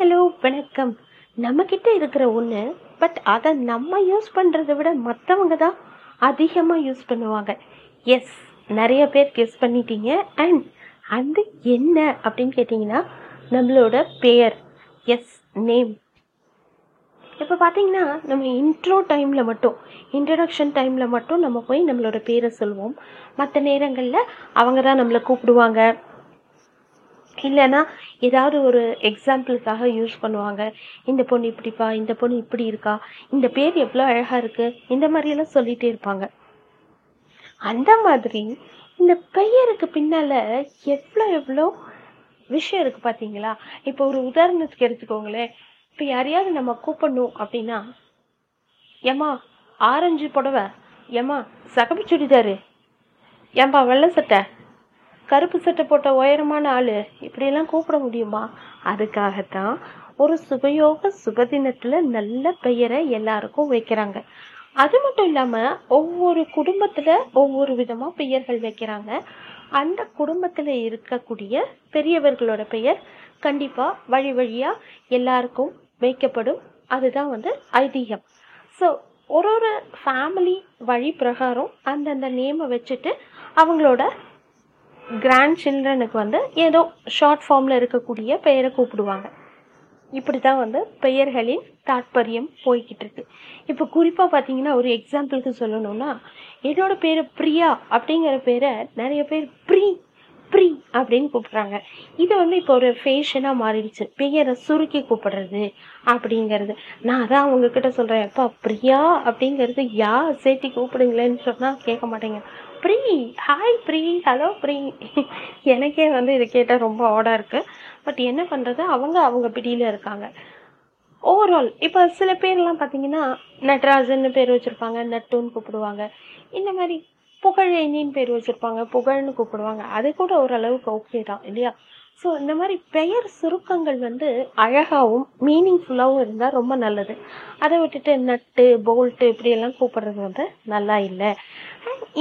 Hello வணக்கம். நம்மக்கிட்ட இருக்கிற ஒன்று பட் அதை நம்ம யூஸ் பண்ணுறதை விட மற்றவங்க தான் அதிகமாக யூஸ் பண்ணுவாங்க. எஸ் நிறைய பேர் கெஸ் பண்ணிட்டீங்க. அண்ட் அது என்ன அப்படின்னு கேட்டிங்கன்னா நம்மளோட பெயர். எஸ் நேம் இப்போ பார்த்தீங்கன்னா நம்ம இன்ட்ரோ டைமில் மட்டும் இன்ட்ரடக்ஷன் டைமில் மட்டும் நம்ம போய் நம்மளோட பேரை சொல்லுவோம் மற்ற நேரங்களில் அவங்க தான் நம்மளை கூப்பிடுவாங்க. இல்லைன்னா ஏதாவது ஒரு எக்ஸாம்பிளுக்காக யூஸ் பண்ணுவாங்க. இந்த பொண்ணு இப்படிப்பா இந்த பொண்ணு இப்படி இருக்கா இந்த பேர் எவ்வளோ அழகாக இருக்குது இந்த மாதிரியெல்லாம் சொல்லிகிட்டே இருப்பாங்க. அந்த மாதிரி இந்த பெயருக்கு பின்னால் எவ்வளோ எவ்வளோ விஷயம் இருக்குது பார்த்தீங்களா இப்போ ஒரு உதாரணத்துக்கு எடுத்துக்கோங்களேன். இப்போ யாரையாவது நம்ம கூப்பிடணும் அப்படின்னா ஏம்மா ஆரஞ்சு புடவை ஏம்மா சகப்பு சுடிதாரு ஏம்பா வெள்ளை சட்டை கருப்பு சட்டை போட்ட உயரமான ஆள். இப்படியெல்லாம் கூப்பிட முடியுமா? அதுக்காகத்தான் ஒரு சுபயோக சுபதினத்தில் நல்ல பெயரை எல்லாருக்கும் வைக்கிறாங்க. அது மட்டும் இல்லாமல் ஒவ்வொரு குடும்பத்தில் ஒவ்வொரு விதமாக பெயர்கள் வைக்கிறாங்க. அந்த குடும்பத்தில் இருக்கக்கூடிய பெரியவர்களோட பெயர் கண்டிப்பாக வழி வழியாக எல்லாருக்கும் வைக்கப்படும். அதுதான் வந்து ஐதீகம். ஸோ ஒரு ஒரு ஃபேமிலி வழி பிரகாரம் அந்தந்த நேமை வச்சுட்டு அவங்களோட கிராண்ட் சில்ட்ரனுக்கு வந்து ஏதோ ஷார்ட் ஃபார்மில் இருக்கக்கூடிய பெயரை கூப்பிடுவாங்க. இப்படி தான் வந்து பெயர்களின் தாற்பயம் போய்கிட்டு இருக்கு. இப்போ குறிப்பாக பார்த்தீங்கன்னா ஒரு எக்ஸாம்பிளுக்கு சொல்லணும்னா என்னோட பேர் பிரியா அப்படிங்கிற பேரை நிறைய பேர் ப்ரீ ப்ரீ அப்படின்னு கூப்பிட்றாங்க. இது வந்து இப்போ ஒரு ஃபேஷனாக மாறிடுச்சு. பெயரை சுருக்கி கூப்பிடுறது அப்படிங்கிறது. நான் அதான் அவங்கக்கிட்ட சொல்கிறேன் எப்பா பிரியா அப்படிங்கிறது யா சேர்த்தி கூப்பிடுங்களேன்னு சொன்னால் கேட்க மாட்டேங்க. Free hi free hello free. எனக்கே வந்து இது கேட்டால் ரொம்ப ஆடாக இருக்குது பட் என்ன பண்ணுறது அவங்க அவங்க பிடியில் இருக்காங்க. ஓவரால் இப்போ சில பேர்லாம் பார்த்தீங்கன்னா நட்ராஜன்னு பேர் வச்சுருப்பாங்க. நட்டுன்னு கூப்பிடுவாங்க. இந்த மாதிரி புகழேனின்னு பேர் வச்சுருப்பாங்க. புகழ்னு கூப்பிடுவாங்க. அது கூட ஓரளவுக்கு ஓகே தான் இல்லையா? ஸோ இந்த மாதிரி பெயர் சுருக்கங்கள் வந்து அழகாகவும் மீனிங்ஃபுல்லாகவும் இருந்தால் ரொம்ப நல்லது. அதை விட்டுட்டு நட்டு போல்ட்டு இப்படியெல்லாம் கூப்பிடுறது வந்து நல்லா இல்லை.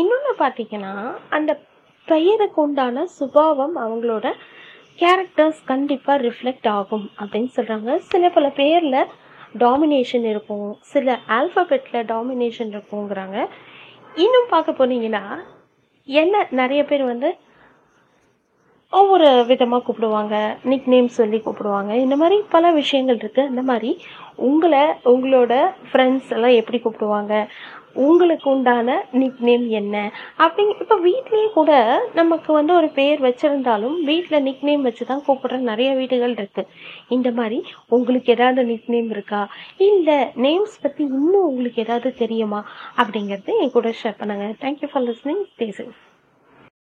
இன்னொன்று பார்த்தீங்கன்னா அந்த பெயருக்கு உண்டான சுபாவம் அவங்களோட கேரக்டர்ஸ் கண்டிப்பாக ரிஃப்ளெக்ட் ஆகும் அப்படின்னு சொல்கிறாங்க சில பல பேரில் டாமினேஷன் இருக்கும். சில ஆல்ஃபபெட்டில் டாமினேஷன் இருக்குங்கிறாங்க. இன்னும் பார்க்க போனீங்கன்னா என்ன நிறைய பேர் வந்து ஒவ்வொரு விதமாக கூப்பிடுவாங்க நிக் நேம் சொல்லி கூப்பிடுவாங்க. இந்த மாதிரி பல விஷயங்கள் இருக்குது இந்த மாதிரி உங்களை உங்களோட ஃப்ரெண்ட்ஸ் எல்லாம் எப்படி கூப்பிடுவாங்க? உங்களுக்கு உண்டான நிக் நேம் என்ன? அப்படிங்க இப்போ வீட்லேயே கூட நமக்கு வந்து ஒரு பேர் வச்சுருந்தாலும் வீட்டில் நிக் நேம் வச்சு தான் கூப்பிட்ற நிறைய வீடுகள் இருக்குது இந்த மாதிரி உங்களுக்கு ஏதாவது நிக் நேம் இருக்கா? இந்த நேம்ஸ் பற்றி இன்னும் உங்களுக்கு ஏதாவது தெரியுமா? அப்படிங்கிறது என் கூட ஷேர் பண்ணுங்கள் தேங்க்யூ ஃபார் லிஸ்னிங் பேசுங்க